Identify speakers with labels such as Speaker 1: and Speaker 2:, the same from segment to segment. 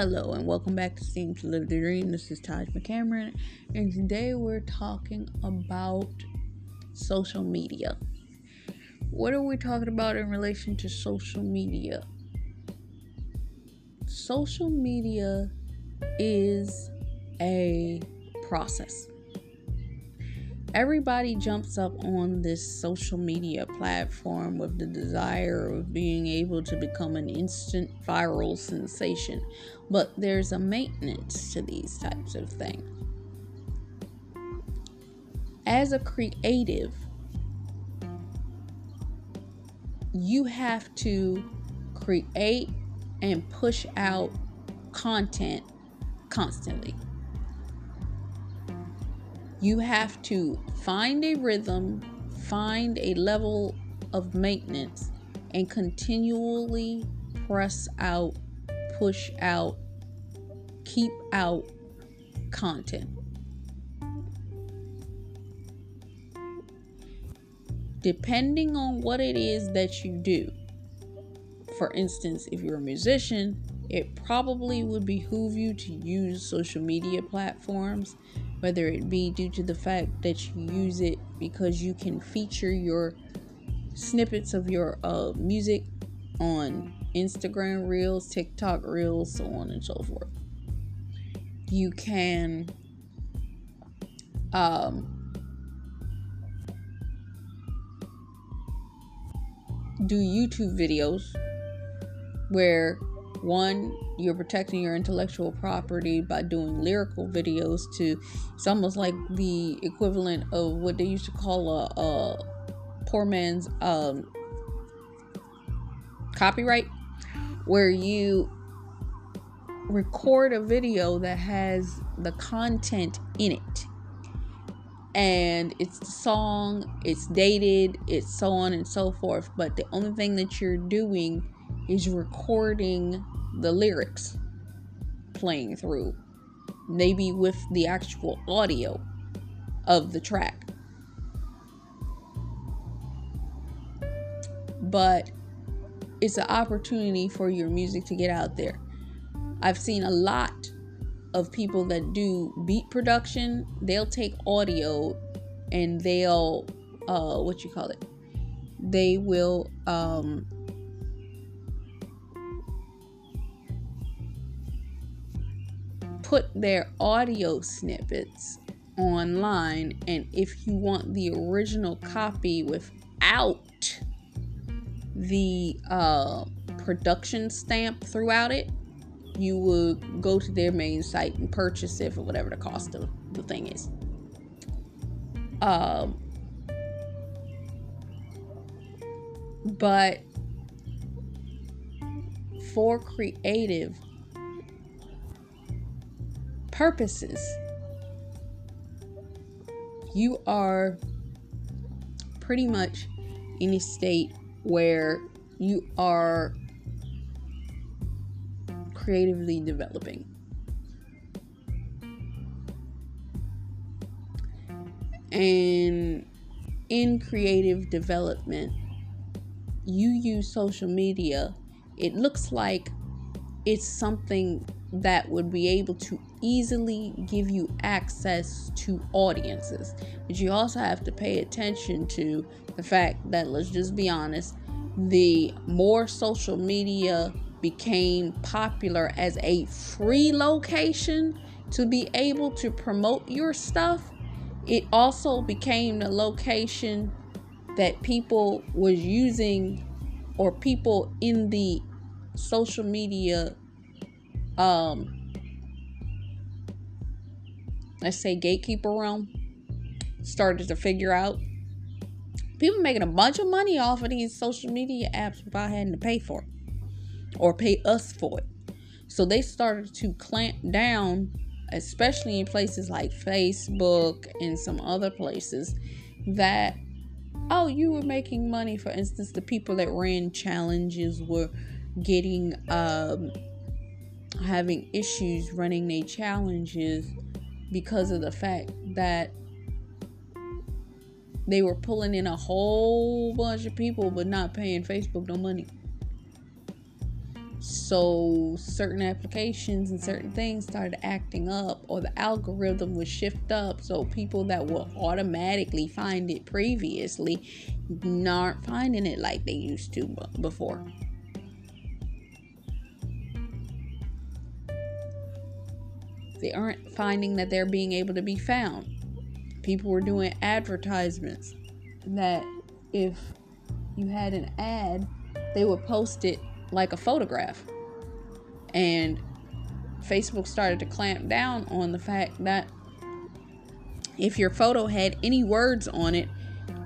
Speaker 1: Hello and welcome back to Seem to Live the Dream. This is Taj McCameron, and today we're talking about social media. What are we talking about in relation to social media? Social media is a process everybody jumps up on this social media platform with the desire of being able to become an instant viral sensation. But there's a maintenance to these types of things. As a creative, you have to create and push out content constantly you have to find a rhythm, find a level of maintenance, and continually press out, push out, keep out content. Depending on what it is that you do, for instance, if you're a musician, it probably would behoove you to use social media platforms whether it be due to the fact that you use it because you can feature your snippets of your uh, music on Instagram Reels, TikTok Reels, so on and so forth. You can um, do YouTube videos where one you're protecting your intellectual property by doing lyrical videos to it's almost like the equivalent of what they used to call a, a poor man's um, copyright where you record a video that has the content in it. And it's the song it's dated it's so on and so forth but the only thing that you're doing is recording the lyrics playing through, maybe with the actual audio of the track. But it's an opportunity for your music to get out there. I've seen a lot of people that do beat production, they'll take audio and they'll uh what you call it? They will um put their audio snippets online and if you want the original copy without the uh, production stamp throughout it you would go to their main site and purchase it for whatever the cost of the thing is. Um, but for creative purposes. You are pretty much in a state where you are creatively developing. And in creative development, you use social media. It looks like it's something that would be able to easily give you access to audiences. But you also have to pay attention to the fact that, let's just be honest, the more social media became popular as a free location to be able to promote your stuff, it also became the location that people was using or people in the social media um let's say gatekeeper realm started to figure out people making a bunch of money off of these social media apps without having to pay for it or pay us for it. So they started to clamp down especially in places like facebook and some other places that oh you were making money. For instance the people that ran challenges were getting um having issues running their challenges because of the fact that they were pulling in a whole bunch of people but not paying Facebook no money. So certain applications and certain things started acting up, or the algorithm would shift up. So people that will automatically find it previously aren't finding it like they used to before. They aren't finding that they're being able to be found. People were doing advertisements that if you had an ad, they would post it like a photograph. And Facebook started to clamp down on the fact that if your photo had any words on it,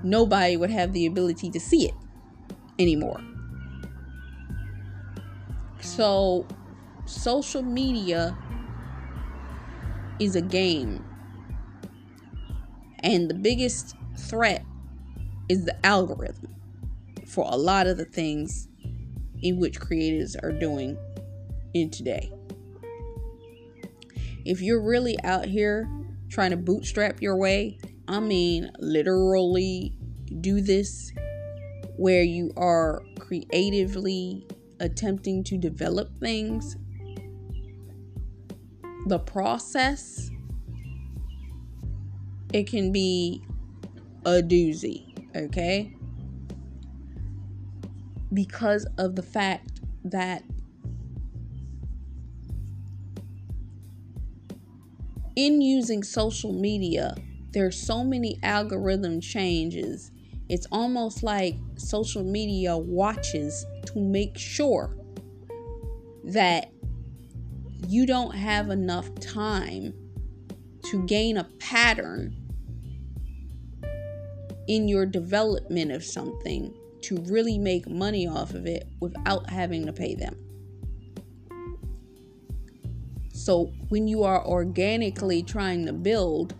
Speaker 1: nobody would have the ability to see it anymore. So, social media is a game. And the biggest threat is the algorithm for a lot of the things in which creators are doing in today. If you're really out here trying to bootstrap your way, I mean, literally do this where you are creatively attempting to develop things, the process, it can be a doozy, okay? because of the fact that in using social media, there's so many algorithm changes. It's almost like social media watches to make sure that you don't have enough time to gain a pattern in your development of something to really make money off of it without having to pay them. So, when you are organically trying to build,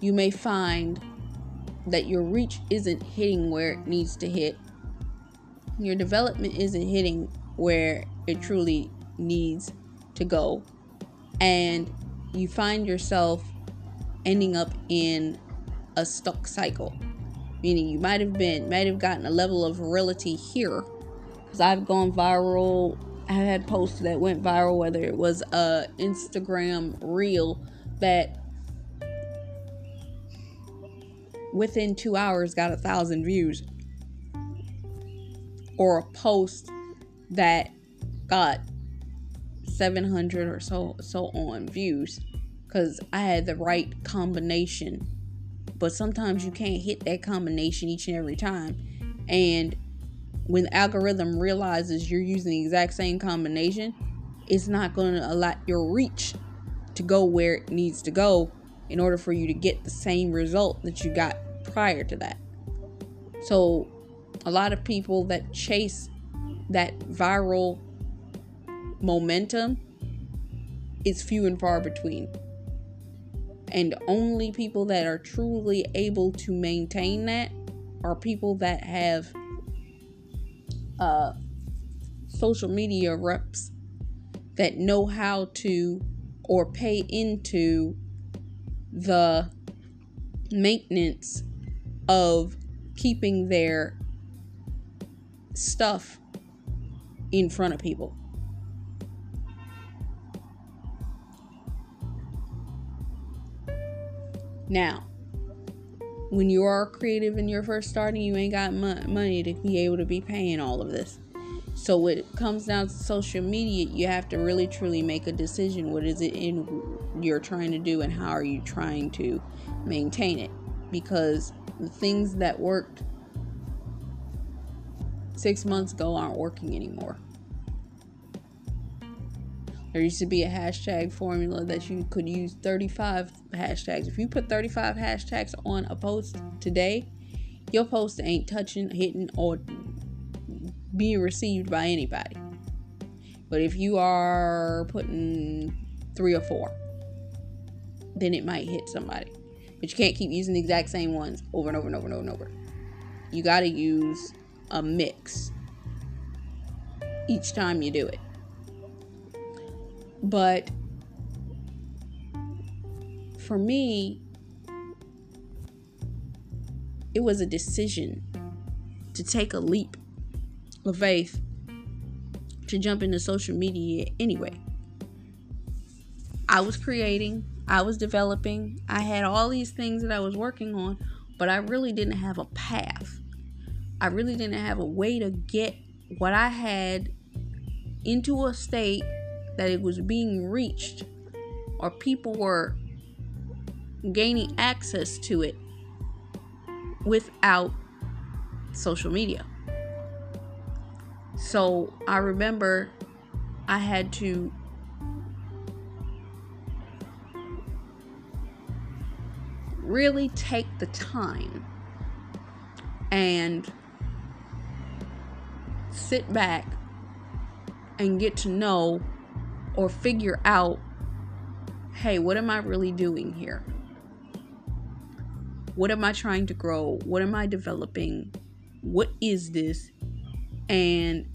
Speaker 1: you may find that your reach isn't hitting where it needs to hit. Your development isn't hitting where it truly needs to go. And you find yourself ending up in a stuck cycle meaning you might have been might have gotten a level of virility here because i've gone viral i had posts that went viral whether it was a instagram reel that within two hours got a thousand views or a post that got 700 or so so on views because i had the right combination but sometimes you can't hit that combination each and every time. And when the algorithm realizes you're using the exact same combination, it's not going to allow your reach to go where it needs to go in order for you to get the same result that you got prior to that. So, a lot of people that chase that viral momentum is few and far between and only people that are truly able to maintain that are people that have uh, social media reps that know how to or pay into the maintenance of keeping their stuff in front of people. Now, when you are creative and you're first starting, you ain't got money to be able to be paying all of this. So when it comes down to social media, you have to really truly make a decision. What is it in you're trying to do, and how are you trying to maintain it? Because the things that worked six months ago aren't working anymore. There used to be a hashtag formula that you could use 35 hashtags. If you put 35 hashtags on a post today, your post ain't touching, hitting, or being received by anybody. But if you are putting three or four, then it might hit somebody. But you can't keep using the exact same ones over and over and over and over and over. You got to use a mix each time you do it. But for me, it was a decision to take a leap of faith to jump into social media anyway. I was creating, I was developing, I had all these things that I was working on, but I really didn't have a path. I really didn't have a way to get what I had into a state that it was being reached or people were gaining access to it without social media. So I remember I had to really take the time and sit back and get to know or figure out hey, what am I really doing here? What am I trying to grow? What am I developing? What is this? And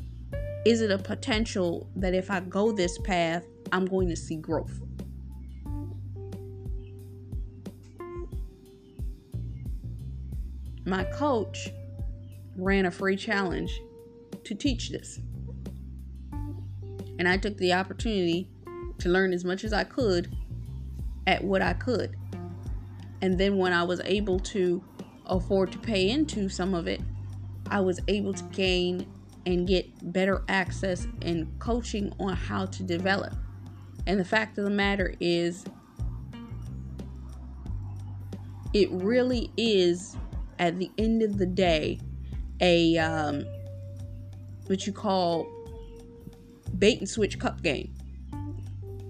Speaker 1: is it a potential that if I go this path, I'm going to see growth? My coach ran a free challenge to teach this. And I took the opportunity to learn as much as I could at what I could. And then when I was able to afford to pay into some of it, I was able to gain and get better access and coaching on how to develop. And the fact of the matter is, it really is at the end of the day a um, what you call bait and switch cup game.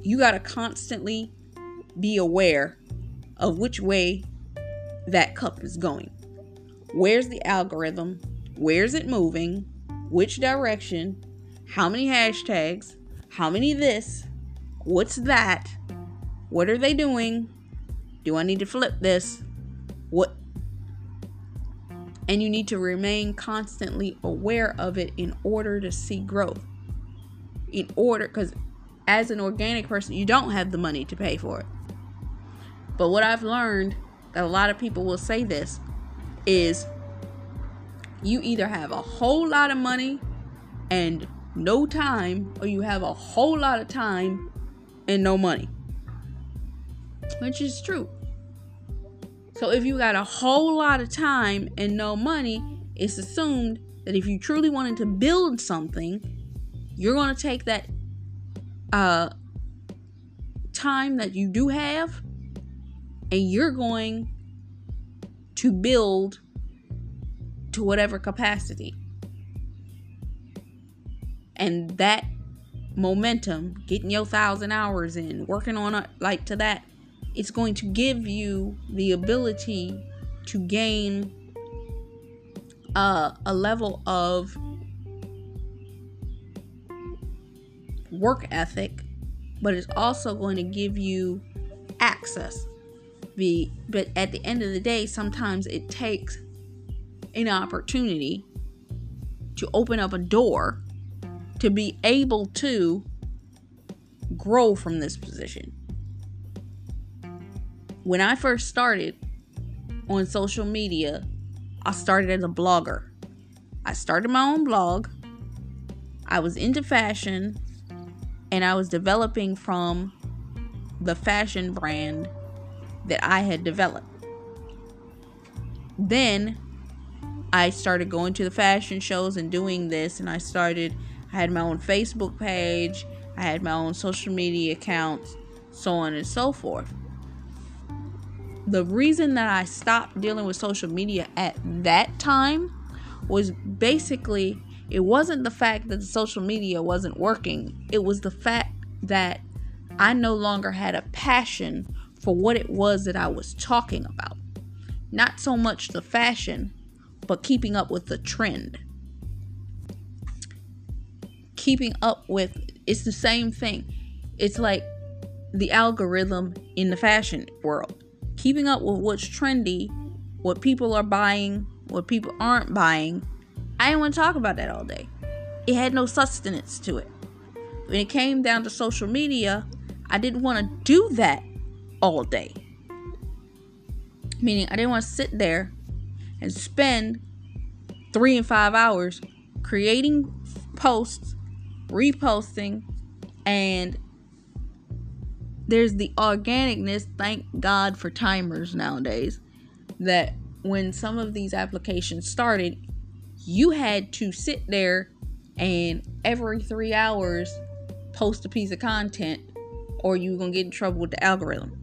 Speaker 1: You got to constantly be aware of which way that cup is going. Where's the algorithm? Where's it moving? Which direction? How many hashtags? How many this? What's that? What are they doing? Do I need to flip this? What? And you need to remain constantly aware of it in order to see growth. In order, because as an organic person, you don't have the money to pay for it. But what I've learned that a lot of people will say this is you either have a whole lot of money and no time, or you have a whole lot of time and no money. Which is true. So if you got a whole lot of time and no money, it's assumed that if you truly wanted to build something, you're going to take that uh, time that you do have and you're going to build to whatever capacity. And that momentum, getting your thousand hours in, working on it like to that, it's going to give you the ability to gain uh, a level of work ethic, but it's also going to give you access. Be but at the end of the day sometimes it takes an opportunity to open up a door to be able to grow from this position. When i first started on social media i started as a blogger. I started my own blog. I was into fashion and i was developing from the fashion brand that I had developed. Then I started going to the fashion shows and doing this, and I started, I had my own Facebook page, I had my own social media accounts, so on and so forth. The reason that I stopped dealing with social media at that time was basically it wasn't the fact that the social media wasn't working, it was the fact that I no longer had a passion for what it was that I was talking about. Not so much the fashion, but keeping up with the trend. Keeping up with it's the same thing. It's like the algorithm in the fashion world. Keeping up with what's trendy, what people are buying, what people aren't buying. I didn't want to talk about that all day. It had no sustenance to it. When it came down to social media, I didn't want to do that all day. Meaning, I didn't want to sit there and spend three and five hours creating posts reposting, and there's the organicness. Thank God for timers nowadays. That when some of these applications started, you had to sit there and every three hours post a piece of content or you're going to get in trouble with the algorithm.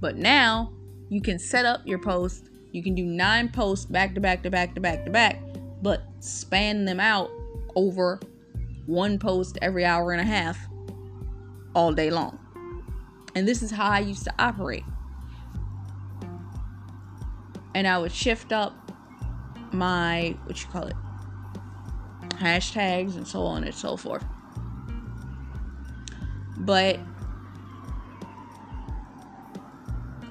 Speaker 1: But now you can set up your post. You can do nine posts back to back to back to back to back, but span them out over one post every hour and a half all day long. And this is how I used to operate. And I would shift up my, what you call it, hashtags and so on and so forth. But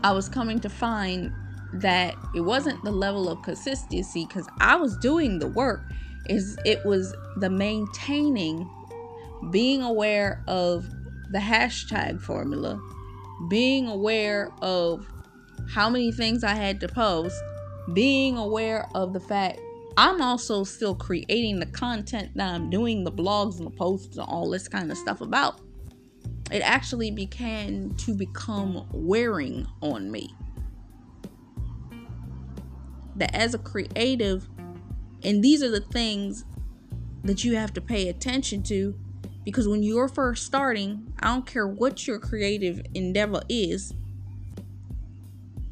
Speaker 1: I was coming to find that it wasn't the level of consistency because I was doing the work. Is it was the maintaining, being aware of the hashtag formula, being aware of how many things I had to post, being aware of the fact I'm also still creating the content that I'm doing, the blogs and the posts and all this kind of stuff about. It actually began to become wearing on me. That as a creative, and these are the things that you have to pay attention to because when you're first starting, I don't care what your creative endeavor is,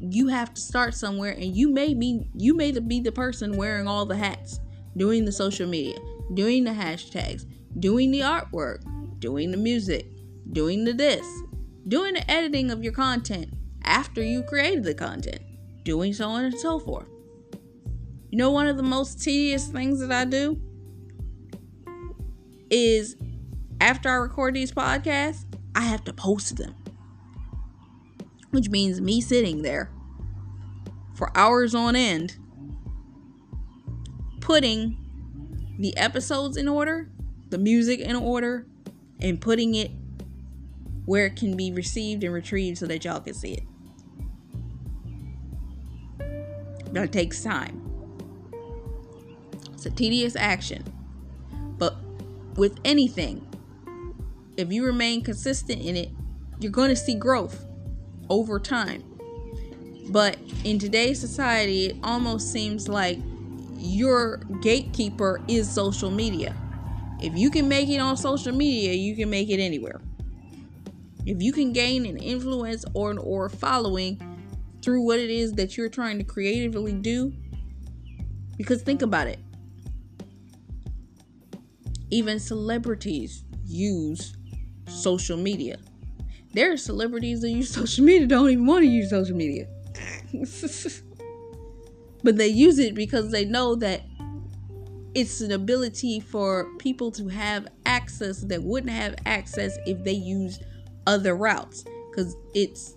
Speaker 1: you have to start somewhere and you may be you may be the person wearing all the hats doing the social media doing the hashtags doing the artwork doing the music doing the this doing the editing of your content after you created the content doing so on and so forth. You know one of the most tedious things that i do is after i record these podcasts i have to post them which means me sitting there for hours on end, putting the episodes in order, the music in order, and putting it where it can be received and retrieved so that y'all can see it. That takes time. It's a tedious action. But with anything, if you remain consistent in it, you're going to see growth over time. But in today's society, it almost seems like your gatekeeper is social media. If you can make it on social media, you can make it anywhere. If you can gain an influence or an or following through what it is that you're trying to creatively do, because think about it. Even celebrities use social media. There are celebrities that use social media don't even want to use social media. but they use it because they know that it's an ability for people to have access that wouldn't have access if they use other routes because it's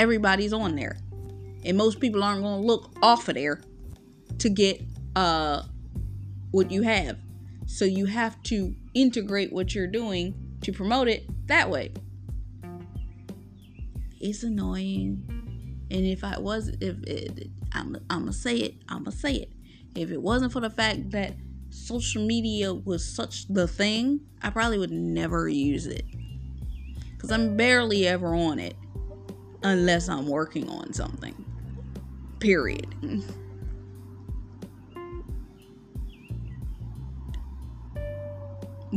Speaker 1: everybody's on there. And most people aren't going to look off of there to get uh what you have. So you have to integrate what you're doing to promote it that way it's annoying. And if I was, if it, I'm, I'm gonna say it, I'm gonna say it. If it wasn't for the fact that social media was such the thing, I probably would never use it. Because I'm barely ever on it unless I'm working on something. Period.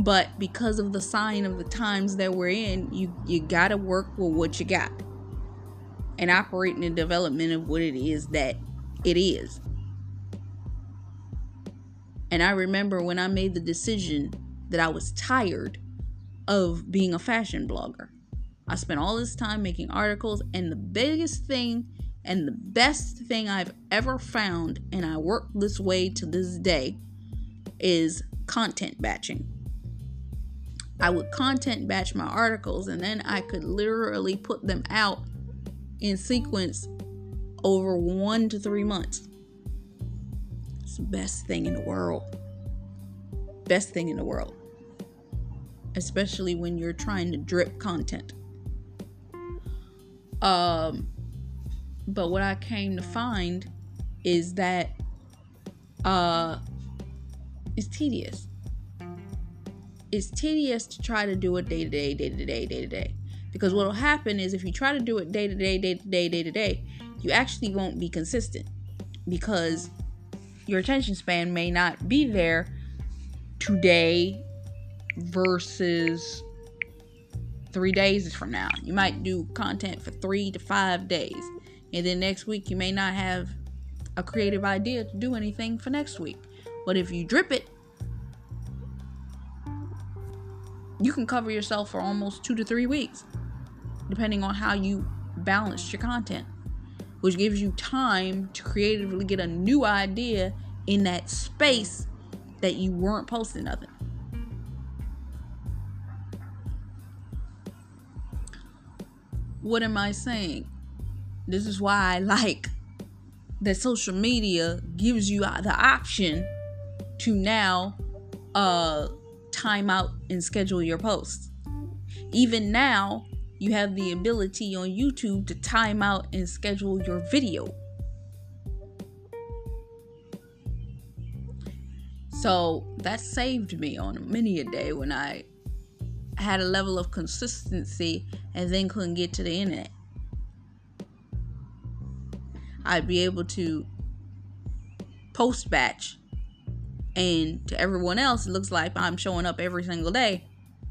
Speaker 1: But because of the sign of the times that we're in, you you gotta work with what you got and operating the development of what it is that it is. And I remember when I made the decision that I was tired of being a fashion blogger. I spent all this time making articles, and the biggest thing and the best thing I've ever found, and I work this way to this day, is content batching. I would content batch my articles, and then I could literally put them out in sequence over one to three months. It's the best thing in the world. Best thing in the world. Especially when you're trying to drip content. Um, but what I came to find is that uh, it's tedious. it's tedious to try to do it day to day, day to day, day to day. Because what will happen is if you try to do it day to day, day to day, day to day, you actually won't be consistent because your attention span may not be there today versus three days from now. You might do content for three to five days, and then next week you may not have a creative idea to do anything for next week. But if you drip it, you can cover yourself for almost two to three weeks, depending on how you balance your content, which gives you time to creatively get a new idea in that space that you weren't posting nothing. What am I saying? This is why I like that social media gives you the option to now uh time out and schedule your posts. Even now, you have the ability on YouTube to time out and schedule your video. So that saved me on many a day when I had a level of consistency and then couldn't get to the internet. I'd be able to post batch and to everyone else, it looks like I'm showing up every single day.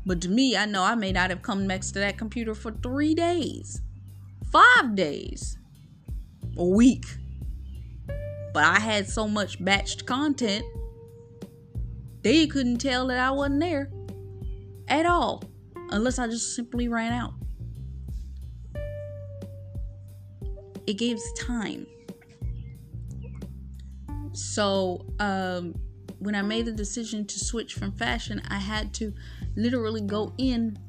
Speaker 1: But to me, I know I may not have come next to that computer for three days, five days, a week. But I had so much batched content, they couldn't tell that I wasn't there at all, unless I just simply ran out. It gives time. So, um, when I made the decision to switch from fashion, I had to literally go in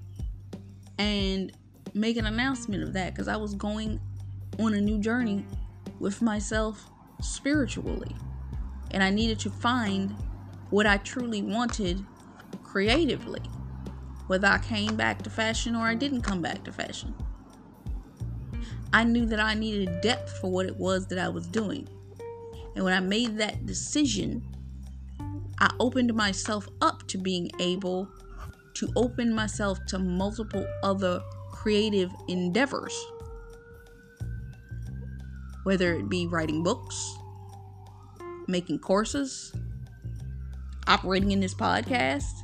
Speaker 1: and make an announcement of that because I was going on a new journey with myself spiritually. And I needed to find what I truly wanted creatively, whether I came back to fashion or I didn't come back to fashion. I knew that I needed depth for what it was that I was doing. And when I made that decision, I opened myself up to being able to open myself to multiple other creative endeavors. Whether it be writing books, making courses, operating in this podcast,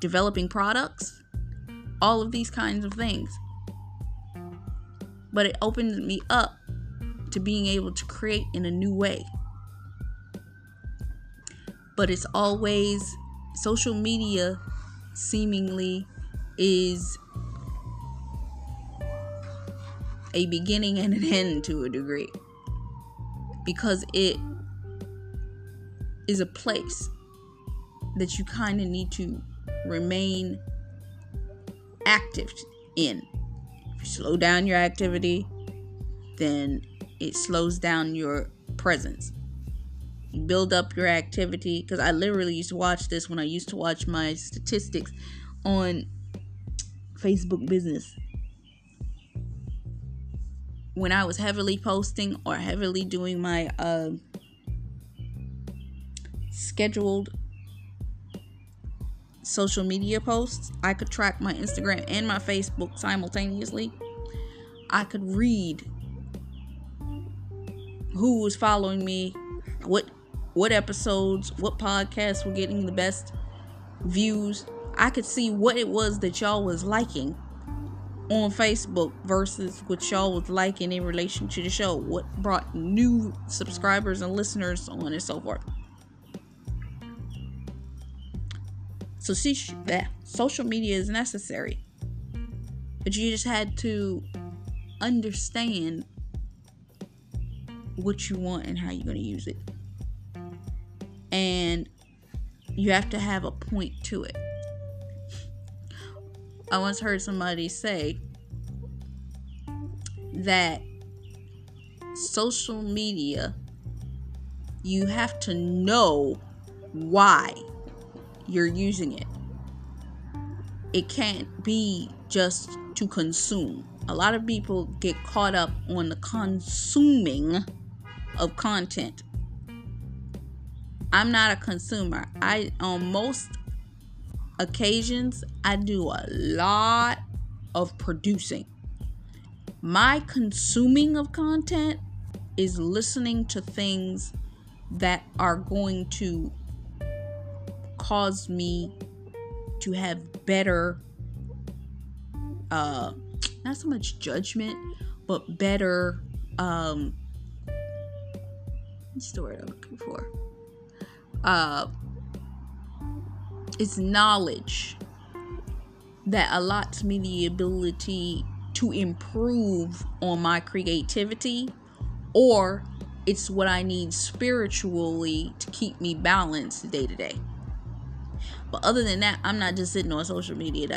Speaker 1: developing products, all of these kinds of things. But it opened me up to being able to create in a new way but it's always social media seemingly is a beginning and an end to a degree because it is a place that you kind of need to remain active in. If you slow down your activity, then it slows down your presence build up your activity because I literally used to watch this when I used to watch my statistics on Facebook business. When I was heavily posting or heavily doing my uh, scheduled social media posts, I could track my Instagram and my Facebook simultaneously. I could read who was following me, what what episodes, what podcasts were getting the best views. I could see what it was that y'all was liking on Facebook versus what y'all was liking in relation to the show. What brought new subscribers and listeners on and so forth. So see that social media is necessary. But you just had to understand what you want and how you're going to use it and you have to have a point to it. I once heard somebody say that social media, you have to know why you're using it. It can't be just to consume. A lot of people get caught up on the consuming of content I'm not a consumer. I on most occasions, I do a lot of producing. My consuming of content is listening to things that are going to cause me to have better uh not so much judgment but better um what's the word I'm looking for? Uh it's knowledge that allots me the ability to improve on my creativity or it's what I need spiritually to keep me balanced day to day. But other than that, I'm not just sitting on social media.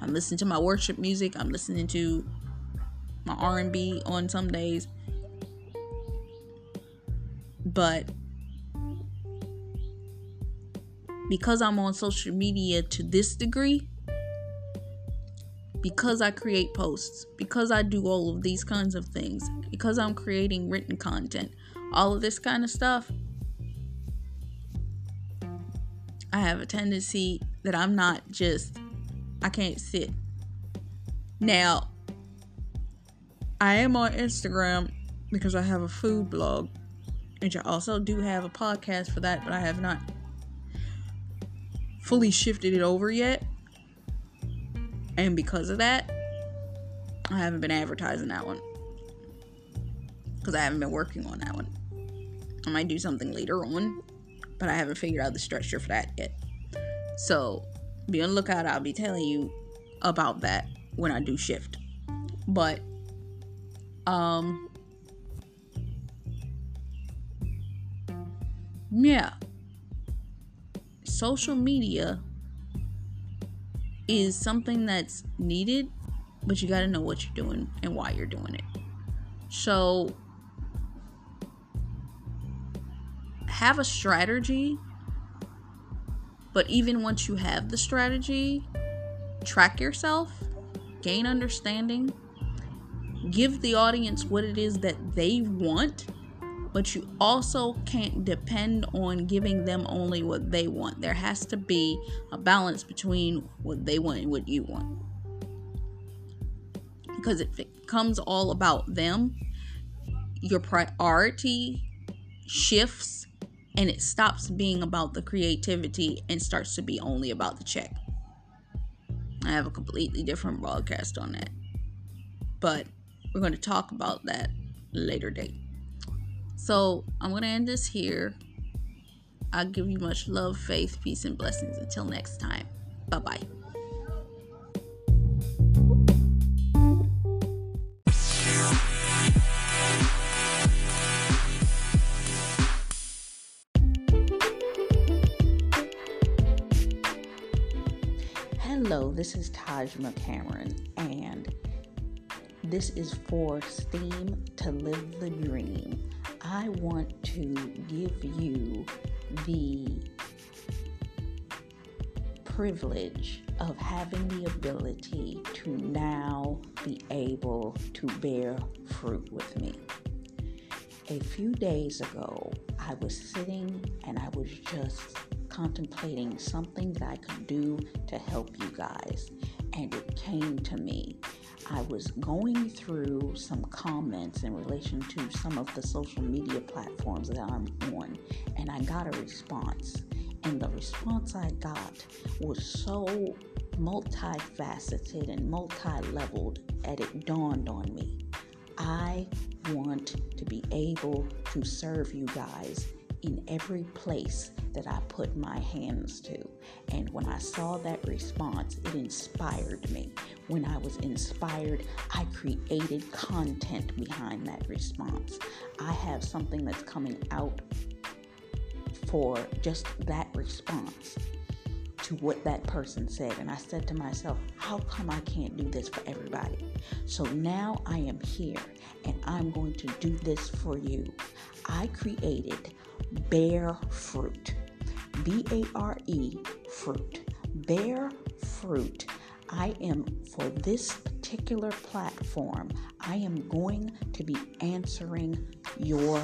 Speaker 1: I'm listening to my worship music. I'm listening to my R&B on some days. But because I'm on social media to this degree, because I create posts, because I do all of these kinds of things, because I'm creating written content, all of this kind of stuff, I have a tendency that I'm not just, I can't sit. Now, I am on Instagram because I have a food blog, which I also do have a podcast for that, but I have not fully shifted it over yet. And because of that, I haven't been advertising that one. Because I haven't been working on that one. I might do something later on, but I haven't figured out the structure for that yet. So be on the lookout. I'll be telling you about that when I do shift. But um yeah. Social media is something that's needed, but you got to know what you're doing and why you're doing it. So, have a strategy, but even once you have the strategy, track yourself, gain understanding, give the audience what it is that they want but you also can't depend on giving them only what they want. There has to be a balance between what they want and what you want. Because it becomes all about them, your priority shifts and it stops being about the creativity and starts to be only about the check. I have a completely different broadcast on that. But we're going to talk about that later date. So I'm going to end this here. I'll give you much love, faith, peace, and blessings. Until next time. Bye bye. Hello, this is Taj McCameron, and this is for Steam to Live the Dream. I want to give you the privilege of having the ability to now be able to bear fruit with me. A few days ago, I was sitting and I was just contemplating something that I could do to help you guys, and it came to me I was going through some comments in relation to some of the social media platforms that I'm on, and I got a response. And the response I got was so multifaceted and multi leveled that it dawned on me. I want to be able to serve you guys in every place that I put my hands to. And when I saw that response, it inspired me. When I was inspired, I created content behind that response. I have something that's coming out for just that response to what that person said. And I said to myself, how come I can't do this for everybody? So now I am here and I'm going to do this for you. I created Bare Fruit. B A R E fruit. Bear fruit. I am, for this particular platform, I am going to be answering your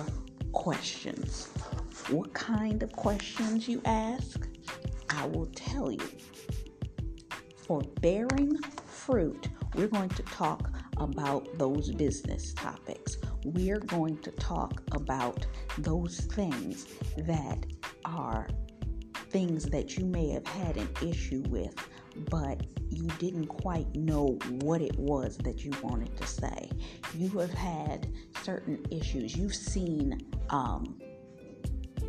Speaker 1: questions.
Speaker 2: What kind of questions you ask? I will tell you. For bearing fruit, we're going to talk about those business topics. We're going to talk about those things that are things that you may have had an issue with, but you didn't quite know what it was that you wanted to say. You have had certain issues. You've seen um,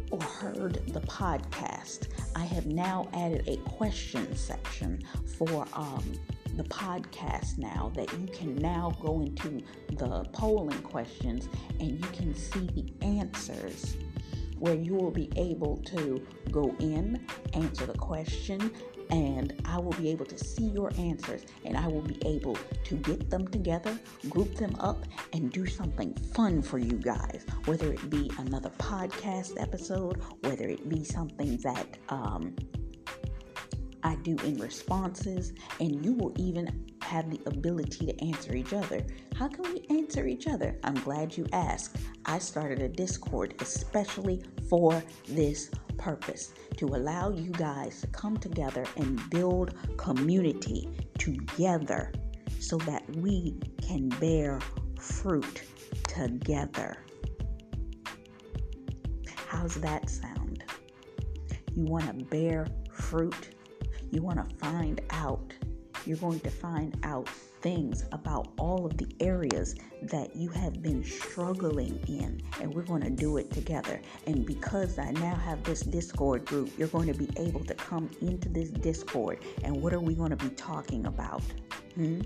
Speaker 2: or heard the podcast. I have now added a question section for um, the podcast now that you can now go into the polling questions and you can see the answers where you will be able to go in, answer the question, and I will be able to see your answers and I will be able to get them together, group them up, and do something fun for you guys. Whether it be another podcast episode, whether it be something that um, I do in responses, and you will even have the ability to answer each other. How can we answer each other? I'm glad you asked. I started a Discord especially for this purpose to allow you guys to come together and build community together so that we can bear fruit together. How's that sound? You want to bear fruit? You want to find out. You're going to find out things about all of the areas that you have been struggling in, and we're going to do it together. And because I now have this Discord group, you're going to be able to come into this Discord. And what are we going to be talking about? Hmm?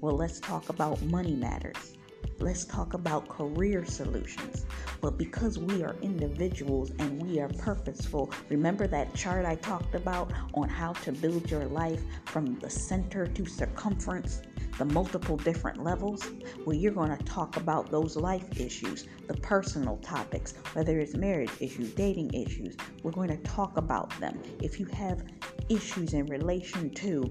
Speaker 2: Well, let's talk about money matters. Let's talk about career solutions. But because we are individuals and we are purposeful, remember that chart I talked about on how to build your life from the center to circumference? the multiple different levels well you're going to talk about those life issues the personal topics whether it's marriage issues dating issues we're going to talk about them if you have issues in relation to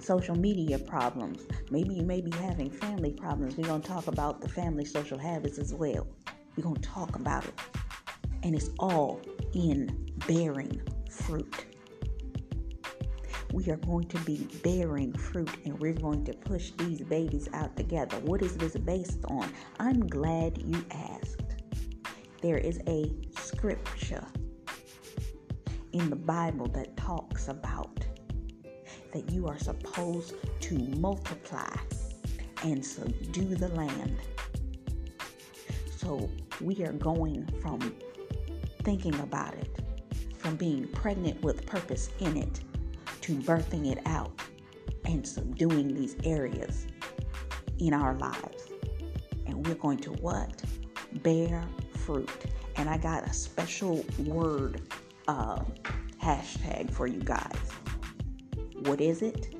Speaker 2: social media problems maybe you may be having family problems we're going to talk about the family social habits as well we're going to talk about it. And it's all in bearing fruit. We are going to be bearing fruit and we're going to push these babies out together. What is this based on? I'm glad you asked. There is a scripture in the Bible that talks about that you are supposed to multiply and subdue the land. So we are going from thinking about it, from being pregnant with purpose in it, to birthing it out and subduing these areas in our lives. And we're going to what? Bear fruit. And I got a special word uh, hashtag for you guys. What is it?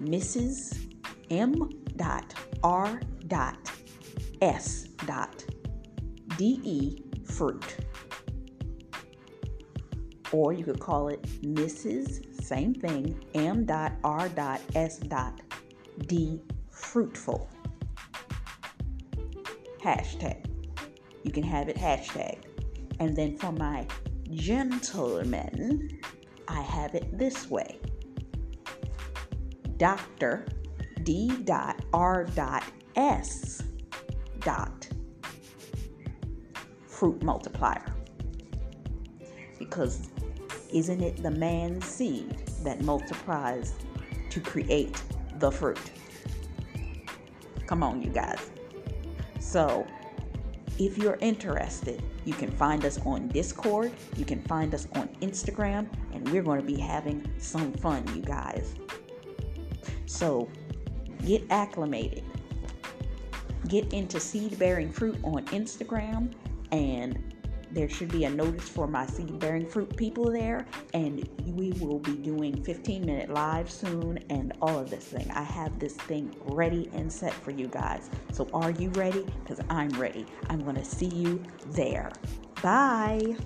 Speaker 2: Mrs. M. Dot R. Dot S. Dot DE fruit. Or you could call it Mrs. Same thing, M. Dot R. Dot S. Dot D fruitful. Hashtag. You can have it hashtag. And then for my gentlemen, I have it this way. Dr. D. R. S. Fruit multiplier. Because isn't it the man's seed that multiplies to create the fruit? Come on, you guys. So, if you're interested, you can find us on Discord, you can find us on Instagram, and we're going to be having some fun, you guys. So, get acclimated. Get into seed bearing fruit on Instagram and there should be a notice for my seed bearing fruit people there and we will be doing 15 minute live soon and all of this thing. I have this thing ready and set for you guys. So are you ready? Because i'm ready. I'm going to see you there. Bye